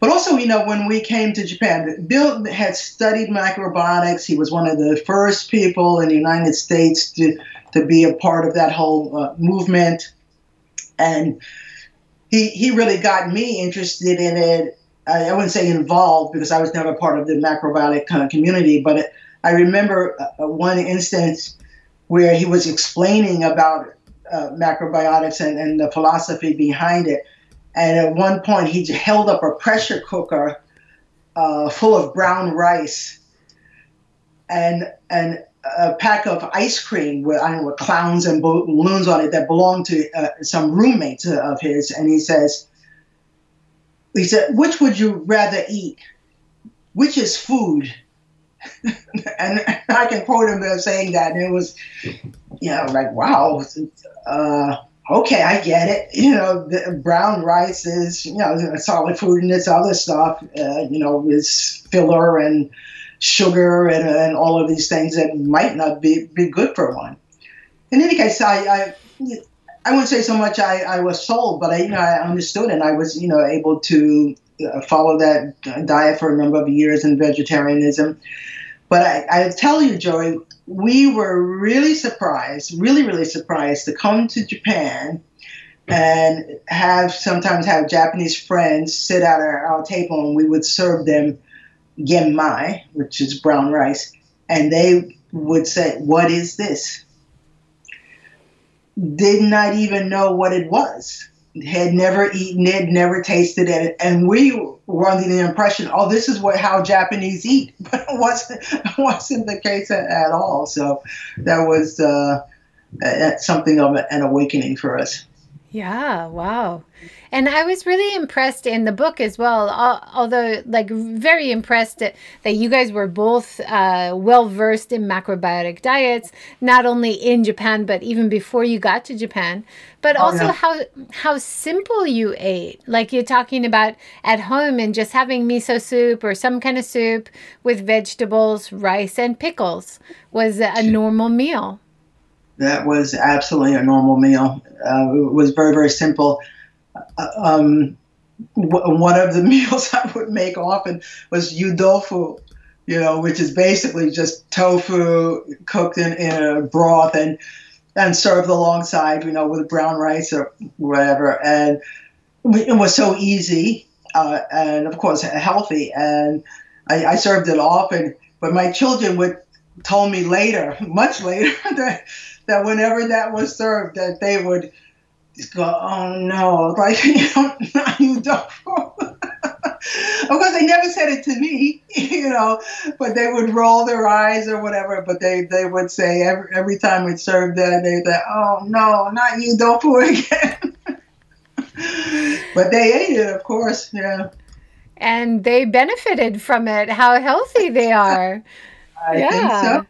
But also, you know, when we came to Japan, Bill had studied macrobiotics. He was one of the first people in the United States to, to be a part of that whole uh, movement. And he, he really got me interested in it. I, I, wouldn't say involved because I was never part of the macrobiotic kind of community, but I remember uh, one instance where he was explaining about uh, macrobiotics and, and the philosophy behind it and at one point, he held up a pressure cooker uh, full of brown rice and and a pack of ice cream with I don't know clowns and balloons on it that belonged to uh, some roommates of his. And he says, he said, which would you rather eat? Which is food? and I can quote him saying that, and it was, you know, like wow. Uh, okay, I get it. You know, brown rice is, you know, solid food and this other stuff, uh, you know, is filler and sugar and, and all of these things that might not be, be good for one. In any case, I, I, I wouldn't say so much I, I was sold, but I, you know, I understood and I was, you know, able to uh, follow that diet for a number of years in vegetarianism. But I, I tell you, Joey, we were really surprised, really, really surprised to come to Japan and have sometimes have Japanese friends sit at our, our table and we would serve them genmai, which is brown rice, and they would say, What is this? Did not even know what it was had never eaten it, never tasted it, and we were under the impression, oh, this is what how Japanese eat, but it wasn't wasn't the case at, at all. So that was uh, something of an awakening for us. Yeah, wow. And I was really impressed in the book as well, although, like, very impressed that, that you guys were both uh, well versed in macrobiotic diets, not only in Japan, but even before you got to Japan. But oh, also, yeah. how, how simple you ate. Like, you're talking about at home and just having miso soup or some kind of soup with vegetables, rice, and pickles was a normal meal that was absolutely a normal meal. Uh, it was very, very simple. Uh, um, w- one of the meals I would make often was yudofu, you know, which is basically just tofu cooked in, in a broth and and served alongside, you know, with brown rice or whatever. And it was so easy uh, and, of course, healthy. And I, I served it often. But my children would told me later, much later, that that whenever that was served, that they would go, "Oh no!" Like you don't, you don't. of course, they never said it to me, you know, but they would roll their eyes or whatever. But they, they would say every every time we served that, they would say, "Oh no, not you! Don't again." but they ate it, of course, yeah. And they benefited from it. How healthy they are! I yeah. So.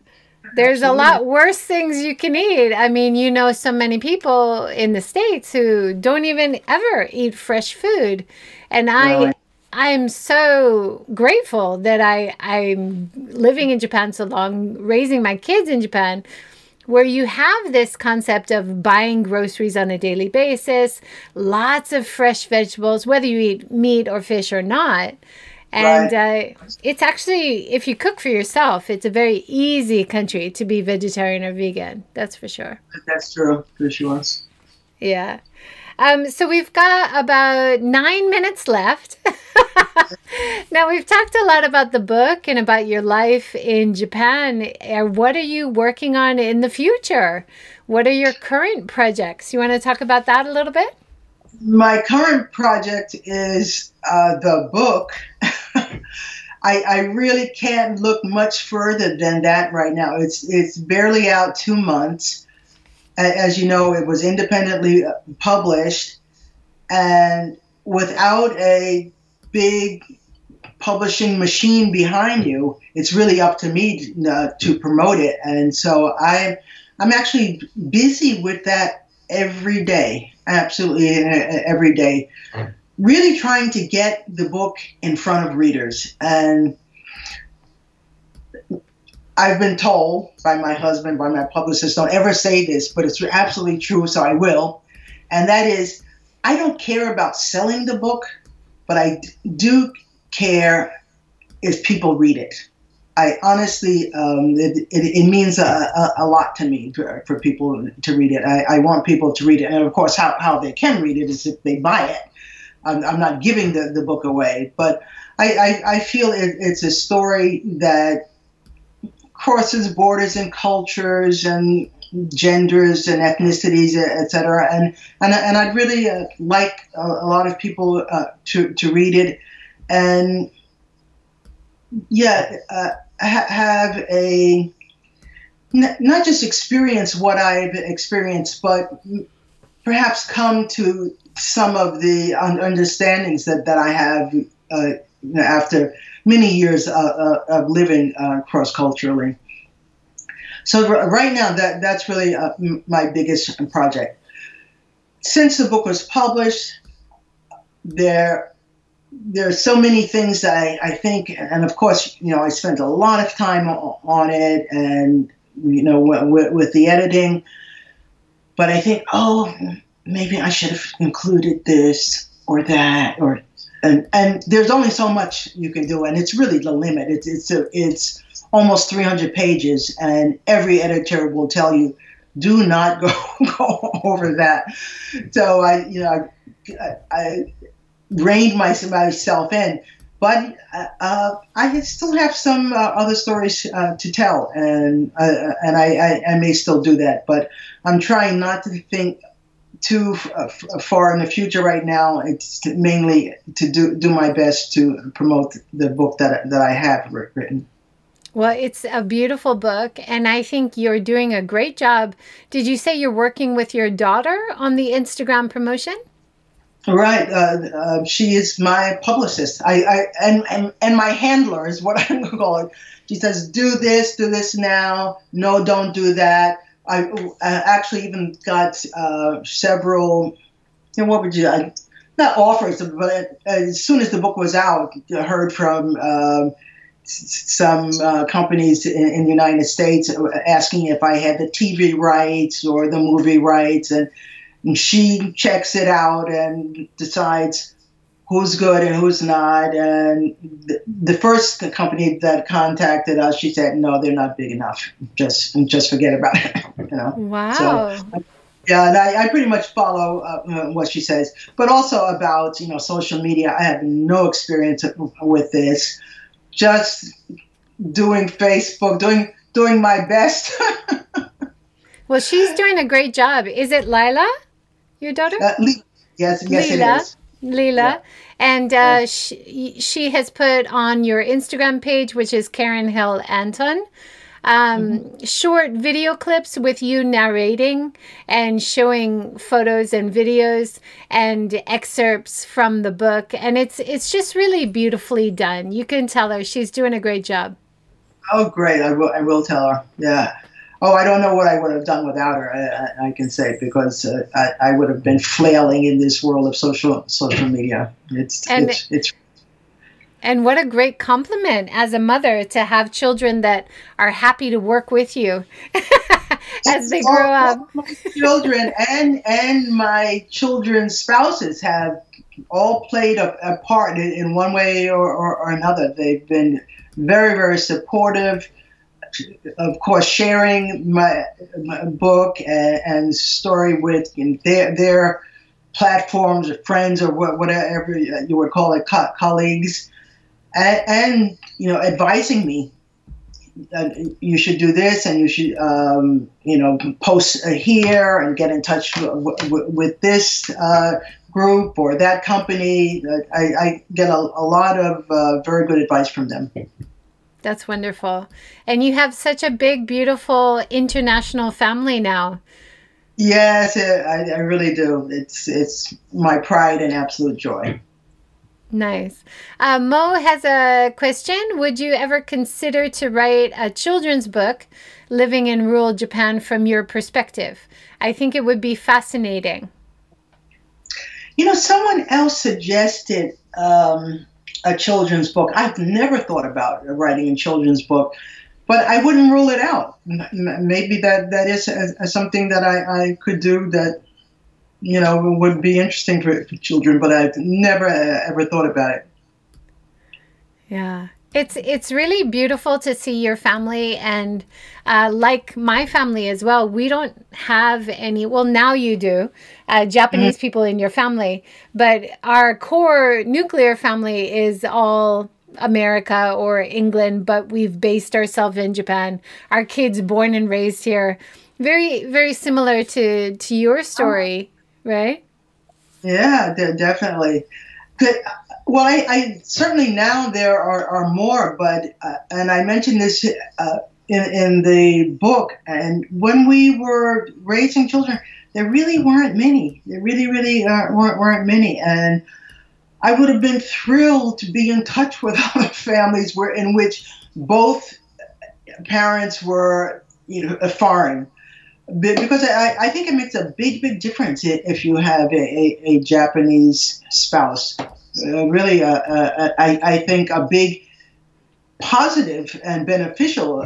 There's a lot worse things you can eat. I mean, you know, so many people in the States who don't even ever eat fresh food. And I. I am so grateful that I I'm living in Japan so long, raising my kids in Japan, where you have this concept of buying groceries on a daily basis, lots of fresh vegetables, whether you eat meat or fish or not. And right. uh, it's actually, if you cook for yourself, it's a very easy country to be vegetarian or vegan. That's for sure. That's true, for sure. Yeah. Um, so we've got about nine minutes left. now we've talked a lot about the book and about your life in Japan. Uh, what are you working on in the future? What are your current projects? You want to talk about that a little bit? My current project is uh, the book. I, I really can't look much further than that right now. It's it's barely out two months. As you know, it was independently uh, published, and without a big publishing machine behind you, it's really up to me to, uh, to promote it. And so I, I'm actually busy with that every day, absolutely every day really trying to get the book in front of readers. And I've been told by my husband, by my publicist, don't ever say this, but it's absolutely true, so I will. And that is, I don't care about selling the book, but I do care if people read it. I honestly, um, it, it, it, means a, a, a, lot to me for, for people to read it. I, I, want people to read it. And of course, how, how they can read it is if they buy it. I'm, I'm not giving the, the book away, but I, I, I feel it, it's a story that crosses borders and cultures and genders and ethnicities, etc. And and and I'd really uh, like a, a, lot of people uh, to to read it, and yeah, uh, ha- have a n- not just experience what I've experienced, but perhaps come to some of the understandings that, that I have uh, after many years uh, uh, of living uh, cross culturally. So right now, that that's really uh, my biggest project. Since the book was published, there there are so many things I, I think, and of course, you know, I spent a lot of time on it, and you know, with, with the editing. But I think, oh, maybe I should have included this or that or and and there's only so much you can do and it's really the limit it's it's a, it's almost 300 pages and every editor will tell you do not go go over that so i you know i, I reined myself in but uh, I still have some uh, other stories uh, to tell, and uh, and I, I, I, may still do that. But I'm trying not to think too uh, far in the future right now. It's mainly to do do my best to promote the book that that I have written. Well, it's a beautiful book, and I think you're doing a great job. Did you say you're working with your daughter on the Instagram promotion? Right. Uh, uh, she is my publicist. I, I and, and and my handler is what I'm going to call it. She says, "Do this, do this now. No, don't do that." I, I actually even got uh, several. You know, what would you? I, not offers, but as soon as the book was out, I heard from um, some uh, companies in, in, the United States asking if I had the TV rights or the movie rights, and, and she checks it out and decides who's good and who's not. And the, the, first company that contacted us, she said, "No, they're not big enough. Just just forget about it." you know. Wow. So, yeah, and I, I, pretty much follow uh, uh, what she says, but also about you know social media. I have no experience with this. Just doing Facebook, doing doing my best. well, she's doing a great job. Is it Lila, your daughter? Uh, yes, yes, Lila. it is. Lila. Yeah. And uh, yeah. she, she has put on your Instagram page, which is Karen Hill Anton, um, mm-hmm. short video clips with you narrating and showing photos and videos and excerpts from the book. And it's it's just really beautifully done. You can tell her she's doing a great job. Oh, great! I will. I will tell her. Yeah. Oh, I don't know what I would have done without her. I, I, can say because uh, I, I, would have been flailing in this world of social social media. It's and it's, it's and what a great compliment as a mother to have children that are happy to work with you as they grow up. My children and and my children's spouses have all played a, a part in, in, one way or, or, or another. They've been very very supportive of course, sharing my, my book and, and, story with their their platforms, or friends, or whatever you would call it, co- colleagues, and, and, you know, advising me. Uh, you should do this, and you should, um, you know, post here and get in touch with this uh, group or that company. I, I get a, a lot of uh, very good advice from them. That's wonderful. And you have such a big, beautiful international family now. Yes, I, I really do. It's it's my pride and absolute joy. Nice. Uh, Mo has a question. Would you ever consider to write a children's book, living in rural Japan from your perspective? I think it would be fascinating. You know, someone else suggested um, a children's book. I've never thought about writing a children's book, but I wouldn't rule it out. Maybe that that is a, a something that I, I could do that you know would be interesting for, for children, but I've never uh, ever thought about it. Yeah. It's it's really beautiful to see your family and uh, like my family as well. We don't have any. Well, now you do, uh, Japanese mm-hmm. people in your family, but our core nuclear family is all America or England. But we've based ourselves in Japan. Our kids born and raised here. Very very similar to to your story, oh. right? Yeah, definitely. Well, I, I, certainly now there are, are more, but uh, and I mentioned this uh, in in the book. And when we were raising children, there really weren't many. There really, really uh, weren't weren't many. And I would have been thrilled to be in touch with other families where in which both parents were you know foreign because I, I think it makes a big, big difference if you have a, a, a Japanese spouse uh, really, uh, uh, I, I, think, a big positive and beneficial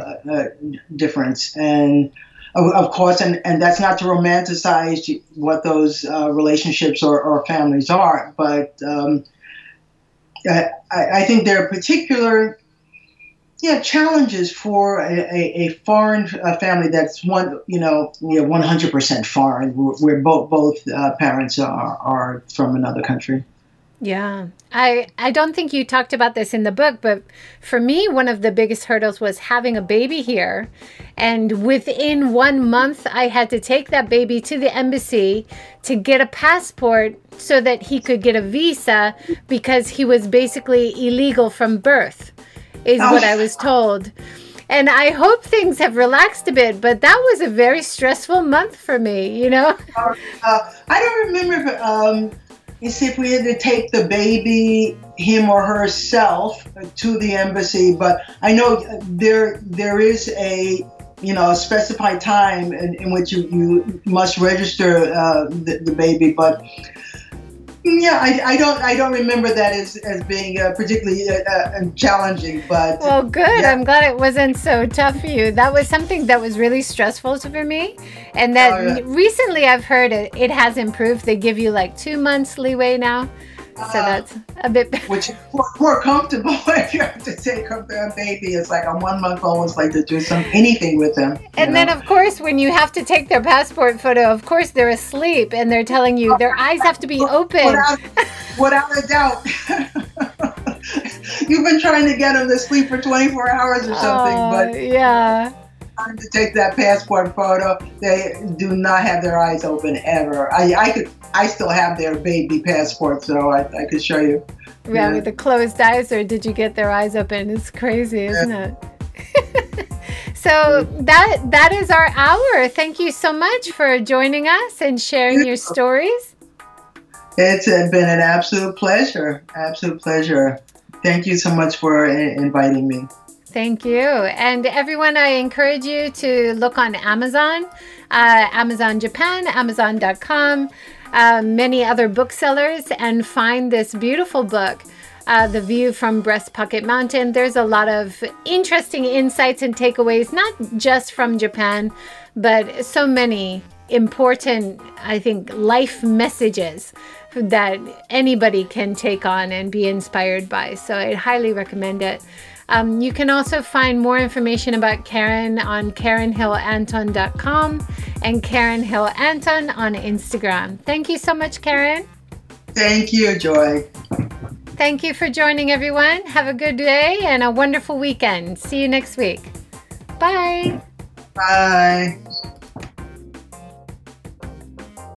difference. And of, course, and, and that's not to romanticize what those relationships or, or, families are, but um, I, I, think there are particular yeah challenges for a, a, a foreign uh, family that's one you know you know 100% foreign where both both uh, parents are, are from another country yeah. I I don't think you talked about this in the book, but for me one of the biggest hurdles was having a baby here. And within 1 month I had to take that baby to the embassy to get a passport so that he could get a visa because he was basically illegal from birth is oh. what I was told. and I hope things have relaxed a bit. But that was a very stressful month for me. You know. Uh, I don't remember. If, um, see, if we had to take the baby, him or herself, to the embassy, but I know there there is a you know a specified time in, in which you, you must register uh, the, the baby, but yeah, I, I, don't I don't remember that as, as being uh, particularly uh, uh, challenging, but well, good. Yeah. I'm glad it wasn't so tough for you. That was something that was really stressful for me, and that oh, yeah. recently I've heard it it has improved. They give you like two months leeway now, so uh, that's a bit better. Which is more, more comfortable if you have to take up their baby. It's like a one month old is like to do some anything with them. And know? then of course when you have to take their passport photo, of course they're asleep and they're telling you their eyes have to be open. Without, without a doubt. You've been trying to get them to sleep for 24 hours or something, uh, but yeah time to take that passport photo, they do not have their eyes open ever. I, I could, I still have their baby passport, so I, I could show you. Yeah, yeah, with the closed eyes, or did you get their eyes open? It's crazy, isn't yeah. it? so that that is our hour. Thank you so much for joining us and sharing your stories. It's uh, been an absolute pleasure. Absolute pleasure. Thank you so much for uh, inviting me. Thank you. And everyone, I encourage you to look on Amazon, uh, Amazon Japan, Amazon.com, uh, many other booksellers, and find this beautiful book. Uh, the view from Breast Pocket Mountain. There's a lot of interesting insights and takeaways, not just from Japan, but so many important, I think, life messages that anybody can take on and be inspired by. So I highly recommend it. Um, you can also find more information about Karen on KarenHillAnton.com and Karen Hill Anton on Instagram. Thank you so much, Karen. Thank you, Joy. Thank you for joining, everyone. Have a good day and a wonderful weekend. See you next week. Bye. Bye.